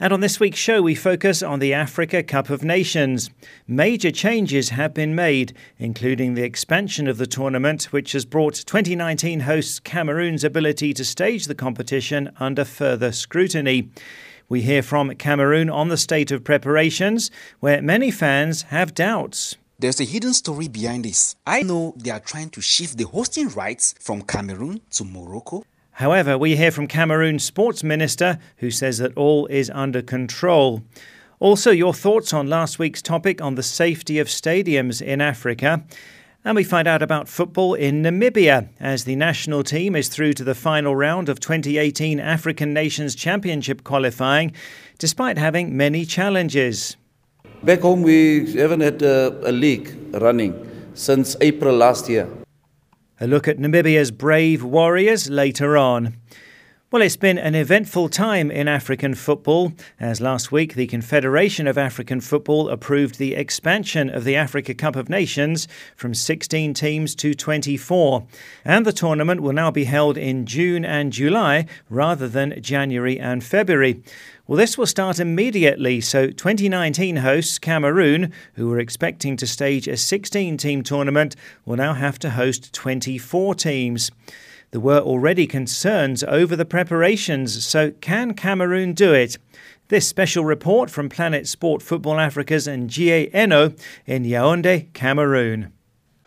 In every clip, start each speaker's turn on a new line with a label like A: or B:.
A: And on this week's show, we focus on the Africa Cup of Nations. Major changes have been made, including the expansion of the tournament, which has brought 2019 hosts Cameroon's ability to stage the competition under further scrutiny. We hear from Cameroon on the state of preparations, where many fans have doubts.
B: There's a hidden story behind this. I know they are trying to shift the hosting rights from Cameroon to Morocco.
A: However, we hear from Cameroon's sports minister who says that all is under control. Also, your thoughts on last week's topic on the safety of stadiums in Africa. And we find out about football in Namibia as the national team is through to the final round of 2018 African Nations Championship qualifying, despite having many challenges.
C: Back home, we haven't had a, a league running since April last year.
A: A look at Namibia's brave warriors later on. Well, it's been an eventful time in African football, as last week the Confederation of African Football approved the expansion of the Africa Cup of Nations from 16 teams to 24. And the tournament will now be held in June and July rather than January and February. Well, this will start immediately, so 2019 hosts Cameroon, who were expecting to stage a 16 team tournament, will now have to host 24 teams. There were already concerns over the preparations, so can Cameroon do it? This special report from Planet Sport Football Africa's Ngie Eno in Yaoundé, Cameroon.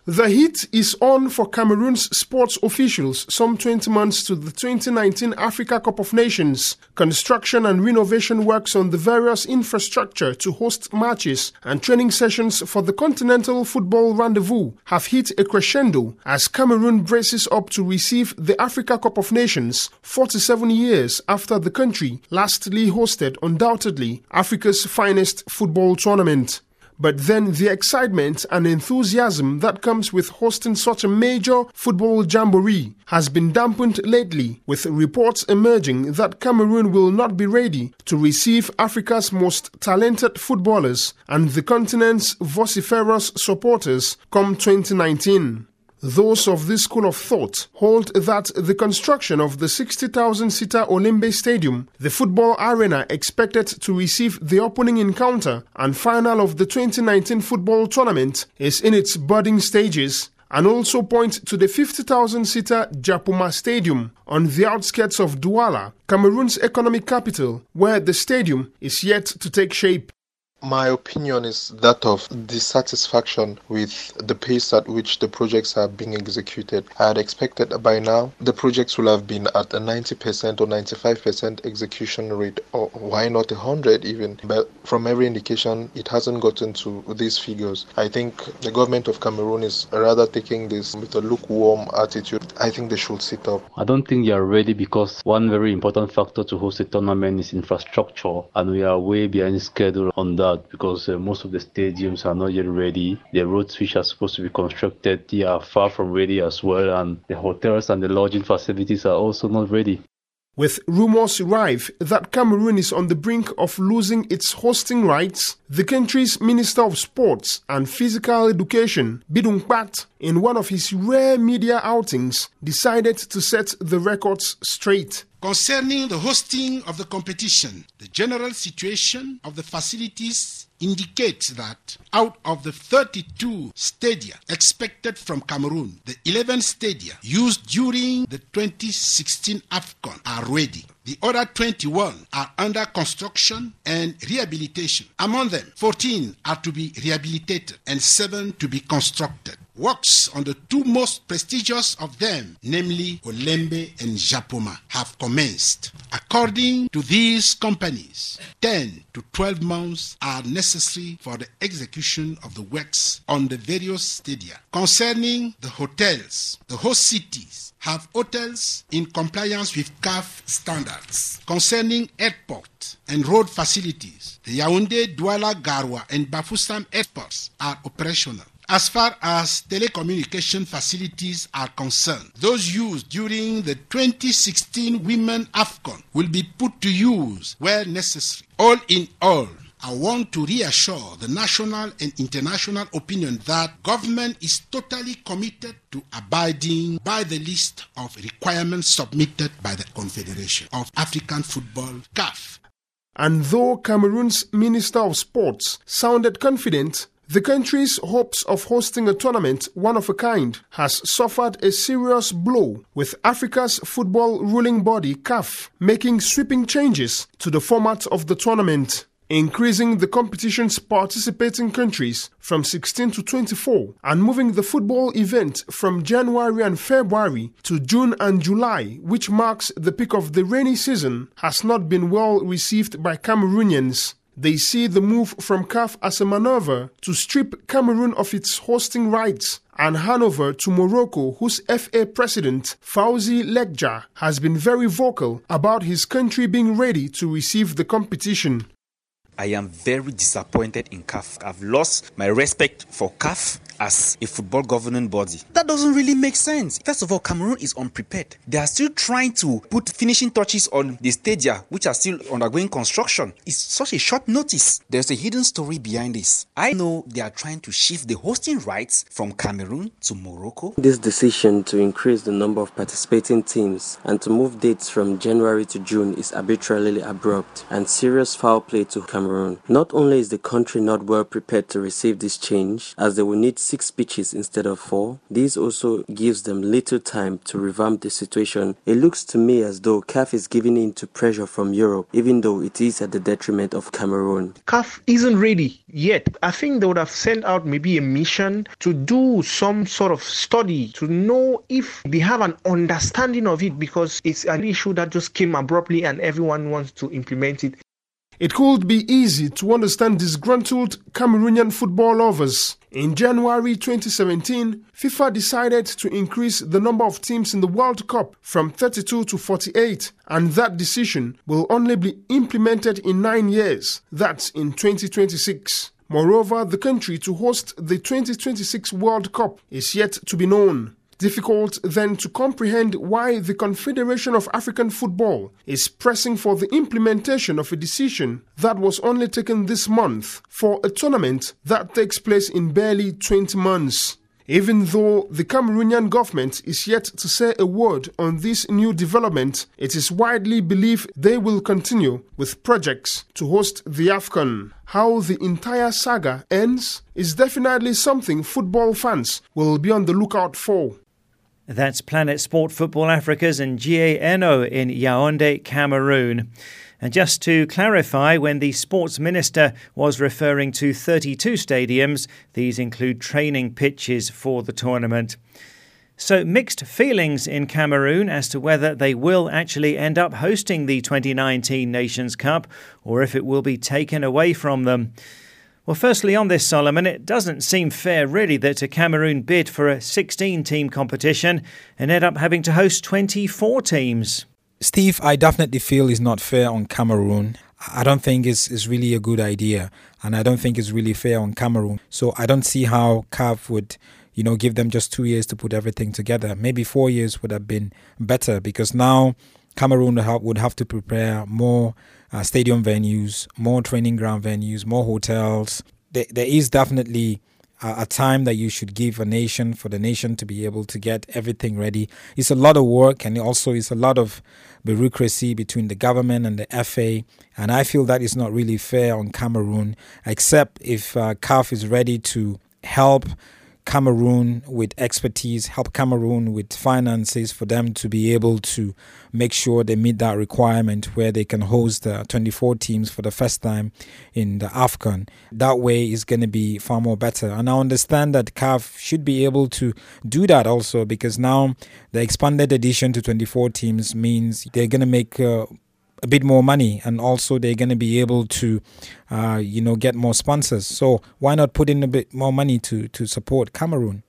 D: The heat is on for Cameroon's sports officials some 20 months to the 2019 Africa Cup of Nations. Construction and renovation works on the various infrastructure to host matches and training sessions for the Continental Football Rendezvous have hit a crescendo as Cameroon braces up to receive the Africa Cup of Nations 47 years after the country lastly hosted undoubtedly Africa's finest football tournament. But then the excitement and enthusiasm that comes with hosting such a major football jamboree has been dampened lately, with reports emerging that Cameroon will not be ready to receive Africa's most talented footballers and the continent's vociferous supporters come 2019. Those of this school of thought hold that the construction of the 60,000 seater Olembe Stadium, the football arena expected to receive the opening encounter and final of the 2019 football tournament, is in its budding stages and also point to the 50,000 seater Japoma Stadium on the outskirts of Douala, Cameroon's economic capital, where the stadium is yet to take shape.
E: My opinion is that of dissatisfaction with the pace at which the projects are being executed. I had expected by now the projects will have been at a 90% or 95% execution rate, or why not 100 even. But from every indication, it hasn't gotten to these figures. I think the government of Cameroon is rather taking this with a lukewarm attitude. I think they should sit up.
F: I don't think they are ready because one very important factor to host a tournament is infrastructure, and we are way behind schedule on that that because uh, most of the stadiums are not yet ready. The roads which are supposed to be constructed, they are far from ready as well, and the hotels and the lodging facilities are also not ready.
D: With rumors rife that Cameroon is on the brink of losing its hosting rights, the country's Minister of Sports and Physical Education, Bidoung Mkpatt, in one of his rare media outings, decided to set the records straight.
G: Concerning the hosting of the competition, the general situation of the facilities indicates that out of the 32 stadia expected from Cameroon, the 11 stadia used during the 2016 AFCON are ready. The other 21 are under construction and rehabilitation. Among them, 14 are to be rehabilitated and 7 to be constructed. Works on the two most prestigious of them, namely Olembe and Japoma, have commenced. According to these companies, 10 to 12 months are necessary for the execution of the works on the various stadia. Concerning the hotels, the host cities have hotels in compliance with CAF standards. Concerning airport and road facilities, the Yaoundé, Douala, Garoua, and Bafoussam airports are operational. As far as telecommunication facilities are concerned, those used during the 2016 Women AFCON will be put to use where necessary. All in all, I want to reassure the national and international opinion that government is totally committed to abiding by the list of requirements submitted by the Confederation of African Football CAF.
D: And though Cameroon's Minister of Sports sounded confident, the country's hopes of hosting a tournament one of a kind has suffered a serious blow with Africa's football ruling body CAF making sweeping changes to the format of the tournament increasing the competition's participating countries from 16 to 24 and moving the football event from January and February to June and July, which marks the peak of the rainy season, has not been well received by Cameroonians. They see the move from CAF as a maneuver to strip Cameroon of its hosting rights and hand over to Morocco, whose FA president, Fouzi Lekjaa, has been very vocal about his country being ready to receive the competition.
B: I am very disappointed in CAF. I've lost my respect for CAF as a football governing body. That doesn't really make sense. First of all, Cameroon is unprepared. They are still trying to put finishing touches on the stadia, which are still undergoing construction. It's such a short notice. There's a hidden story behind this. I know they are trying to shift the hosting rights from Cameroon to Morocco.
H: This decision to increase the number of participating teams and to move dates from January to June is arbitrarily abrupt and serious foul play to Cameroon. Cameroon. Not only is the country not well prepared to receive this change, as they will need six pitches instead of four, this also gives them little time to revamp the situation. It looks to me as though CAF is giving in to pressure from Europe, even though it is at the detriment of Cameroon.
I: CAF isn't ready yet. I think they would have sent out maybe a mission to do some sort of study to know if they have an understanding of it because it's an issue that just came abruptly and everyone wants to implement it.
D: It could be easy to understand disgruntled Cameroonian football lovers. In January 2017, FIFA decided to increase the number of teams in the World Cup from 32 to 48, and that decision will only be implemented in nine years. That's in 2026. Moreover, the country to host the 2026 World Cup is yet to be known. Difficult then to comprehend why the Confederation of African Football is pressing for the implementation of a decision that was only taken this month for a tournament that takes place in barely 20 months. Even though the Cameroonian government is yet to say a word on this new development, it is widely believed they will continue with projects to host the AFCON. How the entire saga ends is definitely something football fans will be on the lookout for.
A: That's Planet Sport Football Africa's Ngie Eno in Yaoundé, Cameroon. And just to clarify, when the sports minister was referring to 32 stadiums, these include training pitches for the tournament. So, mixed feelings in Cameroon as to whether they will actually end up hosting the 2019 Nations Cup or if it will be taken away from them. Well, firstly, on this, Solomon, it doesn't seem fair, really, that a Cameroon bid for a 16 team competition and end up having to host 24 teams.
J: Steve, I definitely feel it's not fair on Cameroon. I don't think it's, it's really a good idea, and I don't think it's really fair on Cameroon. So I don't see how CAF would, you know, give them just two years to put everything together. Maybe four years would have been better because now Cameroon would have to prepare more uh, stadium venues, more training ground venues, more hotels. There, there is definitely a, a time that you should give a nation for the nation to be able to get everything ready. It's a lot of work and also it's a lot of bureaucracy between the government and the FA. And I feel that is not really fair on Cameroon, except if uh, CAF is ready to help Cameroon with expertise, help Cameroon with finances for them to be able to make sure they meet that requirement where they can host the 24 teams for the first time in the AFCON. That way is going to be far more better. And I understand that CAF should be able to do that also because now the expanded edition to 24 teams means they're going to make uh, a bit more money and also they're going to be able to uh, you know get more sponsors so why not put in a bit more money to to support cameroon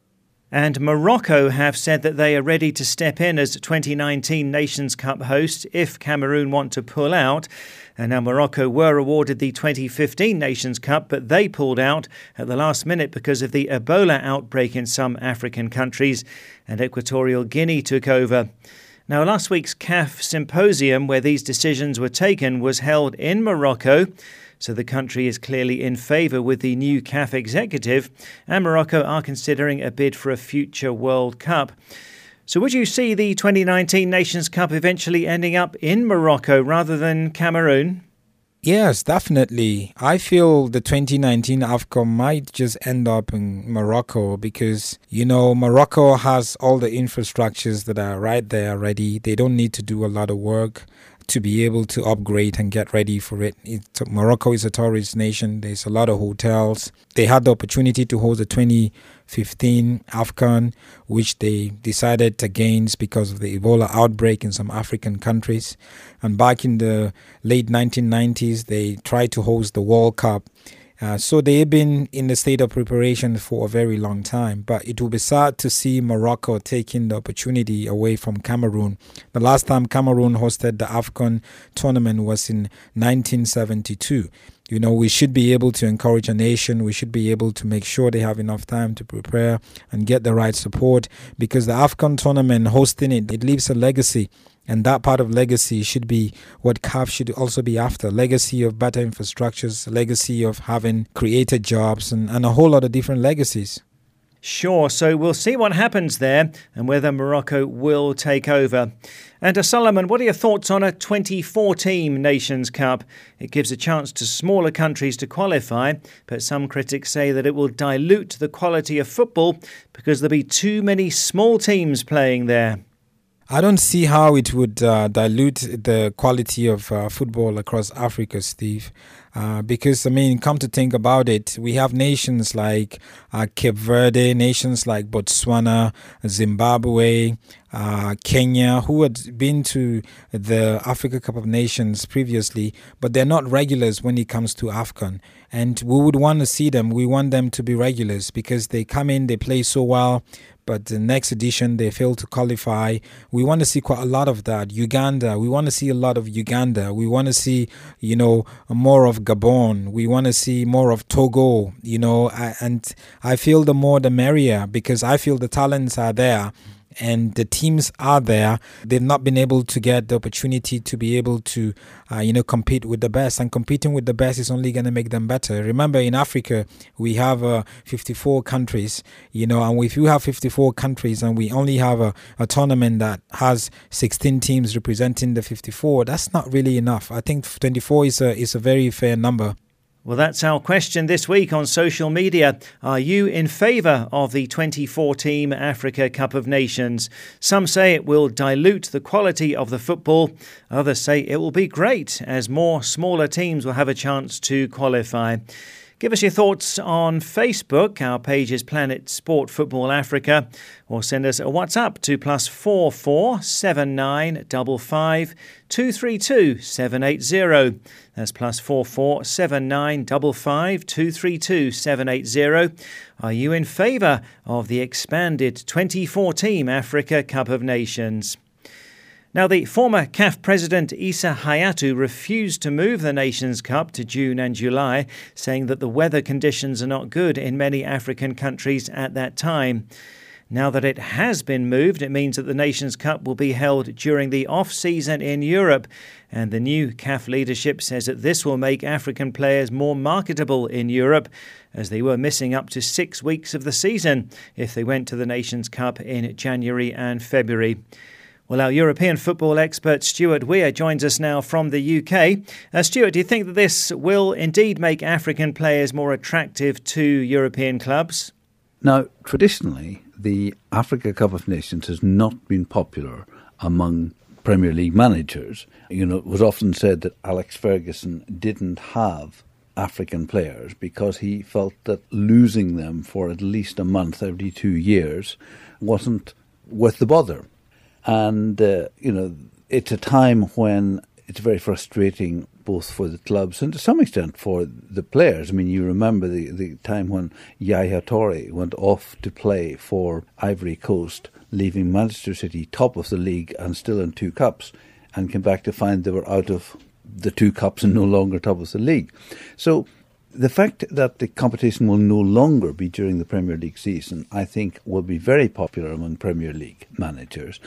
A: And Morocco have said that they are ready to step in as 2019 Nations Cup host if Cameroon want to pull out. And now Morocco were awarded the 2015 Nations Cup, but they pulled out at the last minute because of the Ebola outbreak in some African countries, and Equatorial Guinea took over. Now, last week's CAF symposium, where these decisions were taken, was held in Morocco. So the country is clearly in favour with the new CAF executive, and Morocco are considering a bid for a future World Cup. So, would you see the 2019 Nations Cup eventually ending up in Morocco rather than Cameroon?
J: Yes, definitely. I feel the 2019 AFCON might just end up in Morocco because, you know, Morocco has all the infrastructures that are right there ready. They don't need to do a lot of work to be able to upgrade and get ready for it. It's, Morocco is a tourist nation. There's a lot of hotels. They had the opportunity to host the 2015 AFCON, which they decided against because of the Ebola outbreak in some African countries. And back in the late 1990s, they tried to host the World Cup uh, so they've been in the state of preparation for a very long time, but it will be sad to see Morocco taking the opportunity away from Cameroon. The last time Cameroon hosted the AFCON tournament was in 1972. You know, we should be able to encourage a nation. We should be able to make sure they have enough time to prepare and get the right support because the AFCON tournament, hosting it, it leaves a legacy and that part of legacy should be what CAF should also be after legacy of better infrastructures, legacy of having created jobs, and, and a whole lot of different legacies.
A: Sure, so we'll see what happens there and whether Morocco will take over. And uh, Solomon, what are your thoughts on a 24 team Nations Cup? It gives a chance to smaller countries to qualify, but some critics say that it will dilute the quality of football because there'll be too many small teams playing there.
J: I don't see how it would uh, dilute the quality of uh, football across Africa, Steve. Uh, because, I mean, come to think about it, we have nations like uh, Cape Verde, nations like Botswana, Zimbabwe, uh, Kenya, who had been to the Africa Cup of Nations previously, but they're not regulars when it comes to AFCON. And we would want to see them. We want them to be regulars because they come in, they play so well, but the next edition they failed to qualify. We want to see quite a lot of that. Uganda, we want to see a lot of Uganda. We want to see, you know, more of Gabon. We want to see more of Togo, you know, and I feel the more the merrier because I feel the talents are there and the teams are there. They've not been able to get the opportunity to be able to, uh, you know, compete with the best. And competing with the best is only going to make them better. Remember, in Africa, we have uh, 54 countries, you know, and if you have 54 countries and we only have a, a tournament that has 16 teams representing the 54, that's not really enough. I think 24 is a is a very fair number.
A: Well, that's our question this week on social media. Are you in favour of the 2014 Africa Cup of Nations? Some say it will dilute the quality of the football. Others say it will be great as more smaller teams will have a chance to qualify. Give us your thoughts on Facebook. Our page is Planet Sport Football Africa, or send us a WhatsApp to plus four four seven nine double five two three two seven eight zero. That's plus four four seven nine double five two three two seven eight zero. Are you in favour of the expanded 24 team Africa Cup of Nations? Now, the former CAF president Issa Hayatou refused to move the Nations Cup to June and July, saying that the weather conditions are not good in many African countries at that time. Now that it has been moved, it means that the Nations Cup will be held during the off season in Europe. And the new CAF leadership says that this will make African players more marketable in Europe, as they were missing up to six weeks of the season if they went to the Nations Cup in January and February. Well, our European football expert Stuart Weir joins us now from the UK. Uh, Stuart, do you think that this will indeed make African players more attractive to European clubs?
K: Now, traditionally, the Africa Cup of Nations has not been popular among Premier League managers. You know, it was often said that Alex Ferguson didn't have African players because he felt that losing them for at least a month every two years wasn't worth the bother. And, uh, you know, it's a time when it's very frustrating both for the clubs and to some extent for the players. I mean, you remember the, the time when Yaya Toure went off to play for Ivory Coast, leaving Manchester City top of the league and still in two cups, and came back to find they were out of the two cups and no longer top of the league. So the fact that the competition will no longer be during the Premier League season, I think, will be very popular among Premier League managers.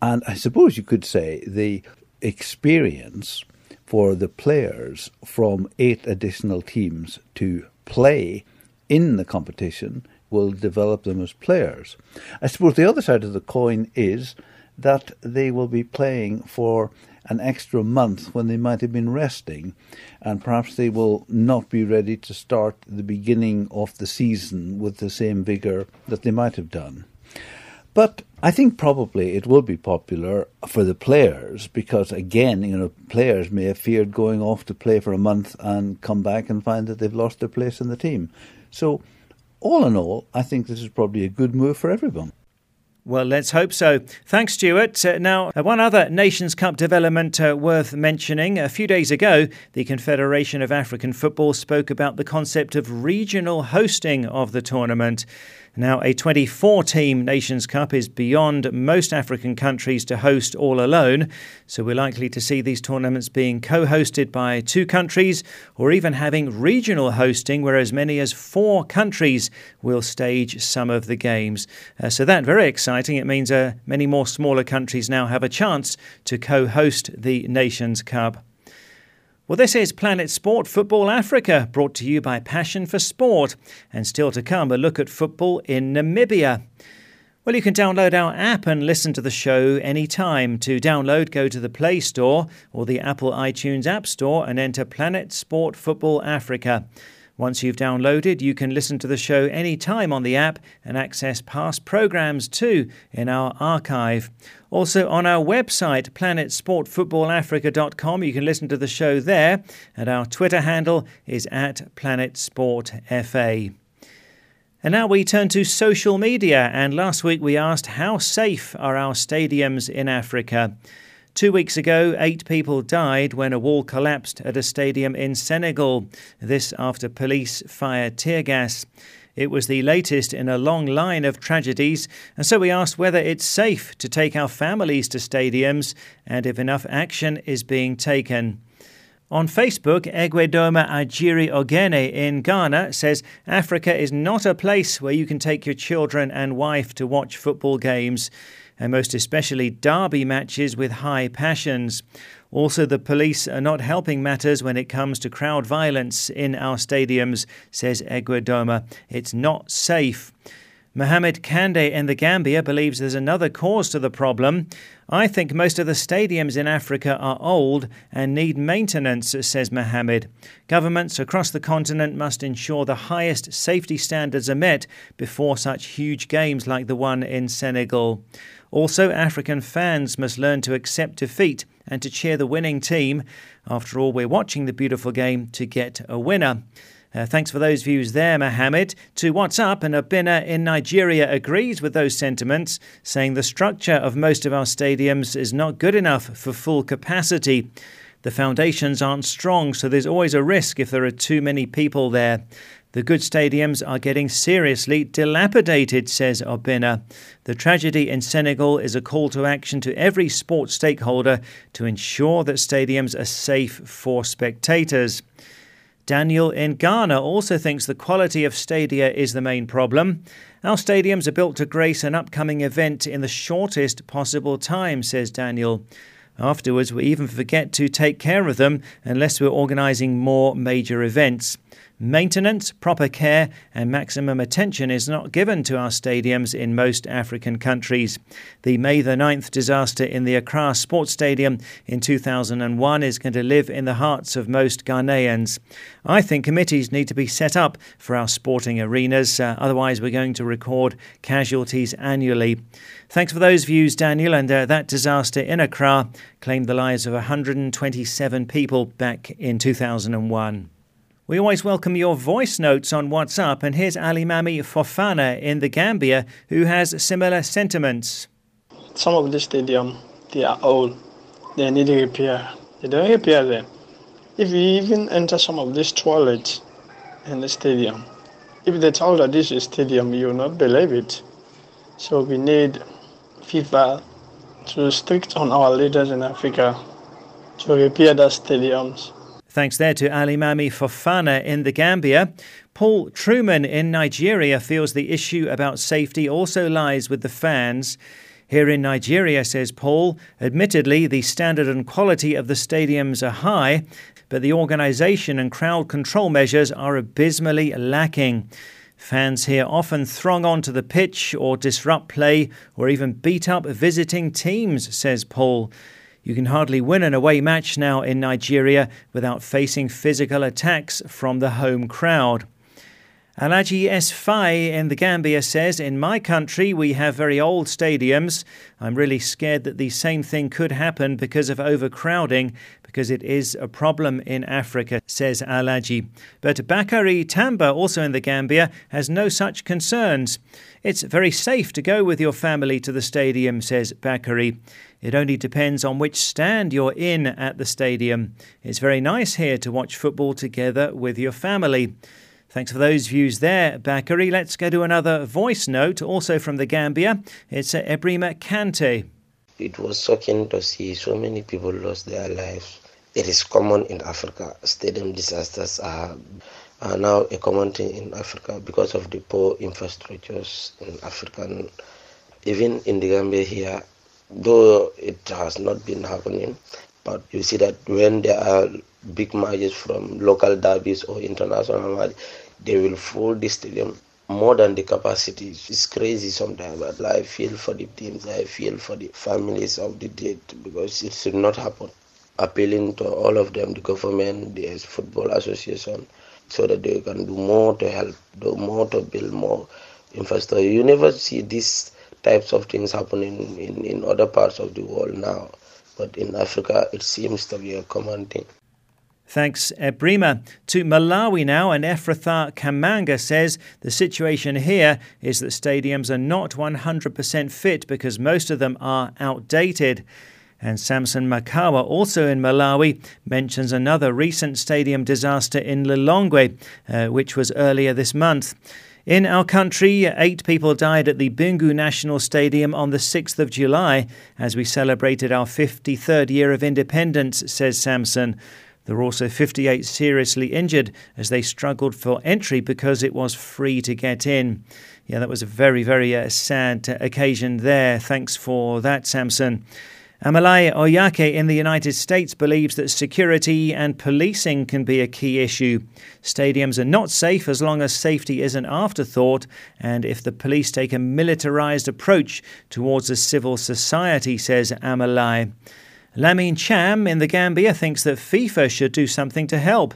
K: And I suppose you could say the experience for the players from eight additional teams to play in the competition will develop them as players. I suppose the other side of the coin is that they will be playing for an extra month when they might have been resting, and perhaps they will not be ready to start the beginning of the season with the same vigour that they might have done. But I think probably it will be popular for the players because, again, you know, players may have feared going off to play for a month and come back and find that they've lost their place in the team. So, all in all, I think this is probably a good move for everyone.
A: Well, let's hope so. Thanks, Stuart. Uh, now, uh, one other Nations Cup development uh, worth mentioning. A few days ago, the Confederation of African Football spoke about the concept of regional hosting of the tournament. Now, a 24 team Nations Cup is beyond most African countries to host all alone, so we're likely to see these tournaments being co hosted by two countries or even having regional hosting where as many as four countries will stage some of the games. Uh, so, that very exciting. It means uh, many more smaller countries now have a chance to co host the Nations Cup. Well, this is Planet Sport Football Africa, brought to you by Passion for Sport. And still to come, a look at football in Namibia. Well, you can download our app and listen to the show anytime. To download, go to the Play Store or the Apple iTunes App Store and enter Planet Sport Football Africa. Once you've downloaded, you can listen to the show anytime on the app and access past programs too in our archive. Also, on our website, planetsportfootballafrica.com, you can listen to the show there, and our Twitter handle is at planetsportfa. And now we turn to social media. And last week we asked how safe are our stadiums in Africa? Two weeks ago, eight people died when a wall collapsed at a stadium in Senegal. This after police fired tear gas. It was the latest in a long line of tragedies, and so we asked whether it's safe to take our families to stadiums and if enough action is being taken. On Facebook, Egwedoma Ajiri Ogene in Ghana says Africa is not a place where you can take your children and wife to watch football games and most especially derby matches with high passions. Also, the police are not helping matters when it comes to crowd violence in our stadiums, says Egwedoma. It's not safe. Mohamed Kande in the Gambia believes there's another cause to the problem. I think most of the stadiums in Africa are old and need maintenance, says Mohamed. Governments across the continent must ensure the highest safety standards are met before such huge games like the one in Senegal. Also, African fans must learn to accept defeat and to cheer the winning team. After all, we're watching the beautiful game to get a winner. Uh, thanks for those views there, Mohammed. To WhatsApp, and Obina in Nigeria agrees with those sentiments, saying the structure of most of our stadiums is not good enough for full capacity. The foundations aren't strong, so there's always a risk if there are too many people there. The good stadiums are getting seriously dilapidated, says Obina. The tragedy in Senegal is a call to action to every sports stakeholder to ensure that stadiums are safe for spectators. Daniel in Ghana also thinks the quality of stadia is the main problem. Our stadiums are built to grace an upcoming event in the shortest possible time, says Daniel. Afterwards, we even forget to take care of them unless we're organising more major events. Maintenance, proper care, and maximum attention is not given to our stadiums in most African countries. The May the 9th disaster in the Accra Sports Stadium in 2001 is going to live in the hearts of most Ghanaians. I think committees need to be set up for our sporting arenas, uh, otherwise, we're going to record casualties annually. Thanks for those views, Daniel. And uh, that disaster in Accra claimed the lives of 127 people back in 2001. We always welcome your voice notes on WhatsApp, and here's Alimami Fofana in the Gambia who has similar sentiments.
L: Some of the stadium they are old, they need repair. They don't repair them. If you even enter some of these toilets in the stadium, if they tell that this is stadium, you will not believe it. So we need FIFA to strict on our leaders in Africa to repair the stadiums.
A: Thanks there to Alimami Fofana in the Gambia. Paul Truman in Nigeria feels the issue about safety also lies with the fans. Here in Nigeria, says Paul, admittedly, the standard and quality of the stadiums are high, but the organisation and crowd control measures are abysmally lacking. Fans here often throng onto the pitch or disrupt play or even beat up visiting teams, says Paul. You can hardly win an away match now in Nigeria without facing physical attacks from the home crowd. Alaji S. Fai in the Gambia says, In my country, we have very old stadiums. I'm really scared that the same thing could happen because of overcrowding, because it is a problem in Africa, says Alaji. But Bakari Tamba, also in the Gambia, has no such concerns. It's very safe to go with your family to the stadium, says Bakari. It only depends on which stand you're in at the stadium. It's very nice here to watch football together with your family. Thanks for those views there, Bakari. Let's go to another voice note, also from the Gambia. It's uh, Ebrima Kante.
M: It was shocking to see so many people lost their lives. It is common in Africa. Stadium disasters are, are now a common thing in Africa because of the poor infrastructures in Africa. Even in the Gambia here, though it has not been happening, but you see that when there are big matches from local derbies or international matches, they will fill the stadium more than the capacity. It's crazy sometimes, but I feel for the teams, I feel for the families of the dead because it should not happen. Appealing to all of them, the government, the football association, so that they can do more to help, do more to build more infrastructure. You never see these types of things happening in, in other parts of the world now, but in Africa it seems to be a common thing.
A: Thanks, Ebrima. To Malawi now, and Ephratha Kamanga says the situation here is that stadiums are not 100% fit because most of them are outdated. And Samson Makawa, also in Malawi, mentions another recent stadium disaster in Lilongwe, uh, which was earlier this month. In our country, eight people died at the Bingu National Stadium on the 6th of July as we celebrated our 53rd year of independence, says Samson. There were also 58 seriously injured as they struggled for entry because it was free to get in. Yeah, that was a very, very uh, sad occasion there. Thanks for that, Samson. Amalai Oyake in the United States believes that security and policing can be a key issue. Stadiums are not safe as long as safety is an afterthought, and if the police take a militarized approach towards a civil society, says Amalai. Lamine Cham in the Gambia thinks that FIFA should do something to help.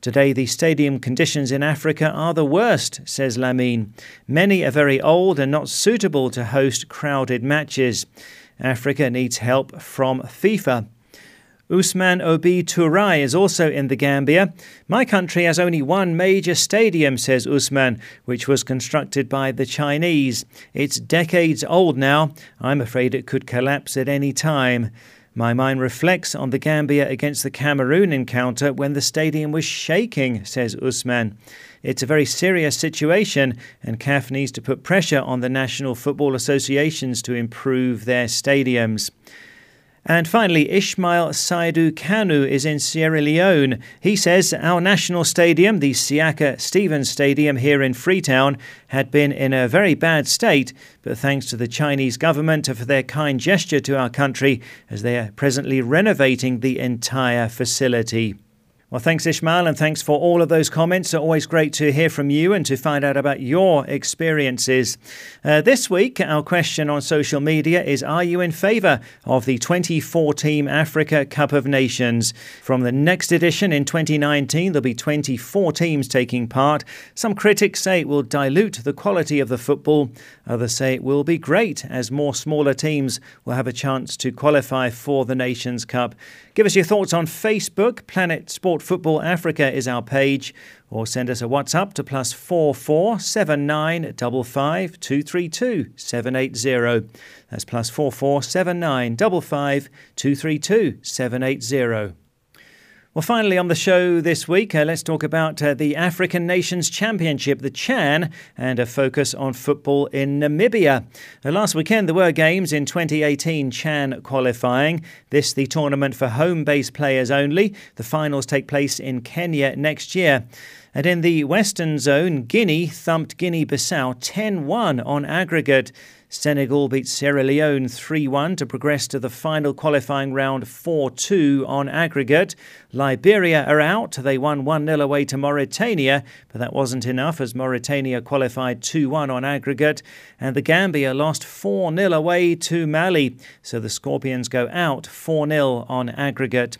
A: Today, the stadium conditions in Africa are the worst, says Lamine. Many are very old and not suitable to host crowded matches. Africa needs help from FIFA. Usman Obi Turai is also in the Gambia. My country has only one major stadium, says Usman, which was constructed by the Chinese. It's decades old now. I'm afraid it could collapse at any time. My mind reflects on the Gambia against the Cameroon encounter when the stadium was shaking, says Usman. It's a very serious situation, and CAF needs to put pressure on the national football associations to improve their stadiums. And finally, Ishmael Saidu Kanu is in Sierra Leone. He says our national stadium, the Siaka Stevens Stadium here in Freetown, had been in a very bad state, but thanks to the Chinese government for their kind gesture to our country, as they are presently renovating the entire facility. Well, thanks, Ishmael, and thanks for all of those comments. Always great to hear from you and to find out about your experiences. Uh, this week, our question on social media is Are you in favour of the 24 team Africa Cup of Nations? From the next edition in 2019, there'll be 24 teams taking part. Some critics say it will dilute the quality of the football, others say it will be great as more smaller teams will have a chance to qualify for the Nations Cup. Give us your thoughts on Facebook. Planet Sport Football Africa is our page, or send us a WhatsApp to plus four four seven nine double five two three two seven eight zero. That's plus four four seven nine double five two three two seven eight zero. Well, finally, on the show this week, uh, let's talk about uh, the African Nations Championship, the CHAN, and a focus on football in Namibia. Uh, last weekend, there were games in 2018 CHAN qualifying. This, the tournament for home based players only. The finals take place in Kenya next year. And in the Western Zone, Guinea thumped Guinea Bissau 10 1 on aggregate. Senegal beat Sierra Leone 3 1 to progress to the final qualifying round 4 2 on aggregate. Liberia are out. They won 1 0 away to Mauritania, but that wasn't enough as Mauritania qualified 2 1 on aggregate. And the Gambia lost 4 0 away to Mali, so the Scorpions go out 4 0 on aggregate.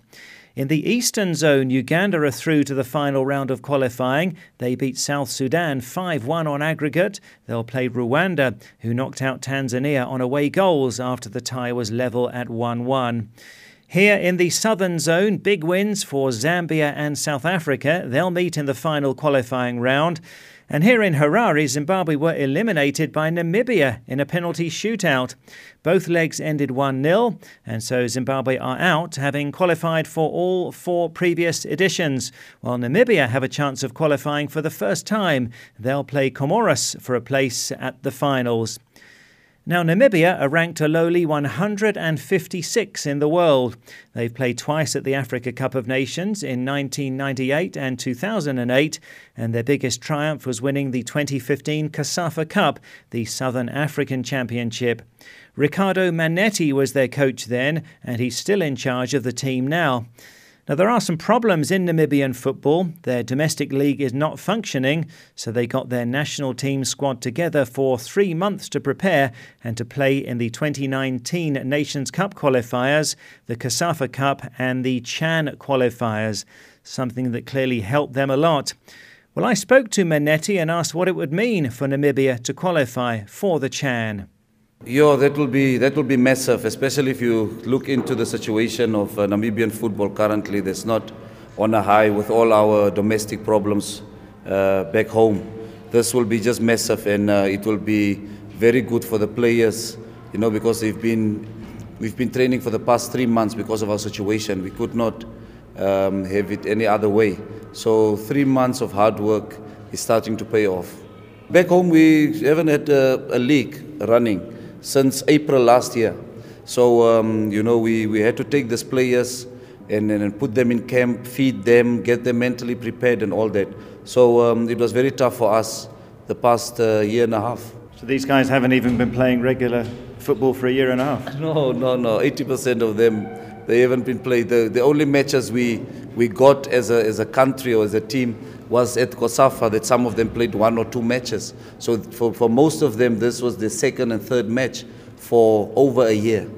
A: In the Eastern Zone, Uganda are through to the final round of qualifying. They beat South Sudan 5 1 on aggregate. They'll play Rwanda, who knocked out Tanzania on away goals after the tie was level at 1 1. Here in the southern zone, big wins for Zambia and South Africa. They'll meet in the final qualifying round. And here in Harare, Zimbabwe were eliminated by Namibia in a penalty shootout. Both legs ended 1 0, and so Zimbabwe are out, having qualified for all four previous editions, while Namibia have a chance of qualifying for the first time. They'll play Comoros for a place at the finals. Now, Namibia are ranked a lowly 156 in the world. They've played twice at the Africa Cup of Nations in 1998 and 2008, and their biggest triumph was winning the 2015 COSAFA Cup, the Southern African Championship. Ricardo Mannetti was their coach then, and he's still in charge of the team now. Now, there are some problems in Namibian football. Their domestic league is not functioning, so they got their national team squad together for three months to prepare and to play in the 2019 Nations Cup qualifiers, the COSAFA Cup, and the CHAN qualifiers, something that clearly helped them a lot. Well, I spoke to Mannetti and asked what it would mean for Namibia to qualify for the CHAN.
C: Yeah, that will be that will be massive, especially if you look into the situation of uh, Namibian football currently. That's not on a high with all our domestic problems uh, back home. This will be just massive, and uh, it will be very good for the players, you know, because they've been we've been training for the past three months because of our situation. We could not um, have it any other way. So three months of hard work is starting to pay off. Back home, we haven't had a, a league running since April last year. So, um, you know, we, we had to take these players and, and put them in camp, feed them, get them mentally prepared and all that. So um, it was very tough for us the past uh, year and a half.
A: So these guys haven't even been playing regular football for a year and a half?
C: No, no, no. 80% of them, they haven't been played. The, the only matches we, we got as a, as a country or as a team was at COSAFA that some of them played one or two matches. So for, for most of them, this was the second and third match for over a year.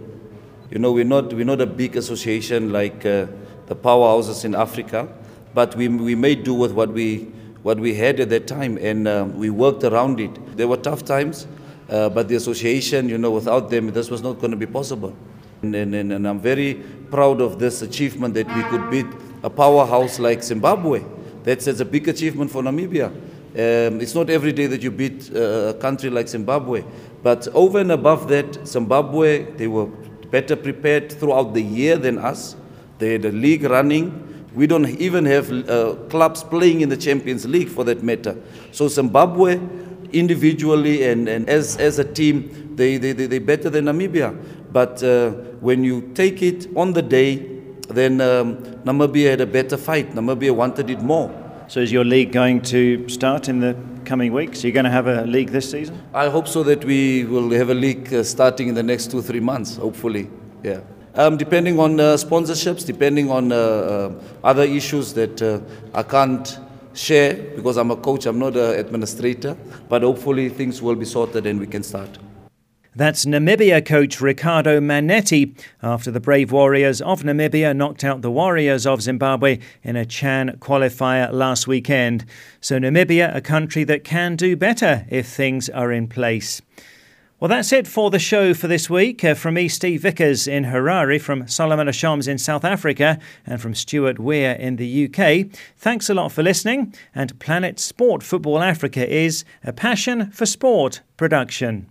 C: You know, we're not, we're not a big association like uh, the powerhouses in Africa, but we, we made do with what we, what we had at that time and um, we worked around it. There were tough times, uh, but the association, you know, without them, this was not going to be possible. And, and, and I'm very proud of this achievement that we could beat a powerhouse like Zimbabwe. That's, that's a big achievement for Namibia. Um, it's not every day that you beat uh, a country like Zimbabwe. But over and above that, Zimbabwe, they were better prepared throughout the year than us. They had a league running. We don't even have uh, clubs playing in the Champions League for that matter. So Zimbabwe, individually and, and as, as a team, they, they, they, they're better than Namibia. But uh, when you take it on the day, then um, Namibia had a better fight. Namibia wanted it more.
A: So is your league going to start in the coming weeks? You're you going to have a league this season?
C: I hope so that we will have a league uh, starting in the next two, three months, hopefully. Yeah. Um, depending on uh, sponsorships, depending on uh, uh other issues that uh, I can't share because I'm a coach, I'm not an administrator, but hopefully things will be sorted and we can start.
A: That's Namibia coach Ricardo Mannetti after the Brave Warriors of Namibia knocked out the Warriors of Zimbabwe in a Chan qualifier last weekend. So, Namibia, a country that can do better if things are in place. Well, that's it for the show for this week. Uh, from me, Steve Vickers in Harare, from Solomon Ashoms in South Africa, and from Stuart Weir in the UK. Thanks a lot for listening. And Planet Sport Football Africa is a passion for sport production.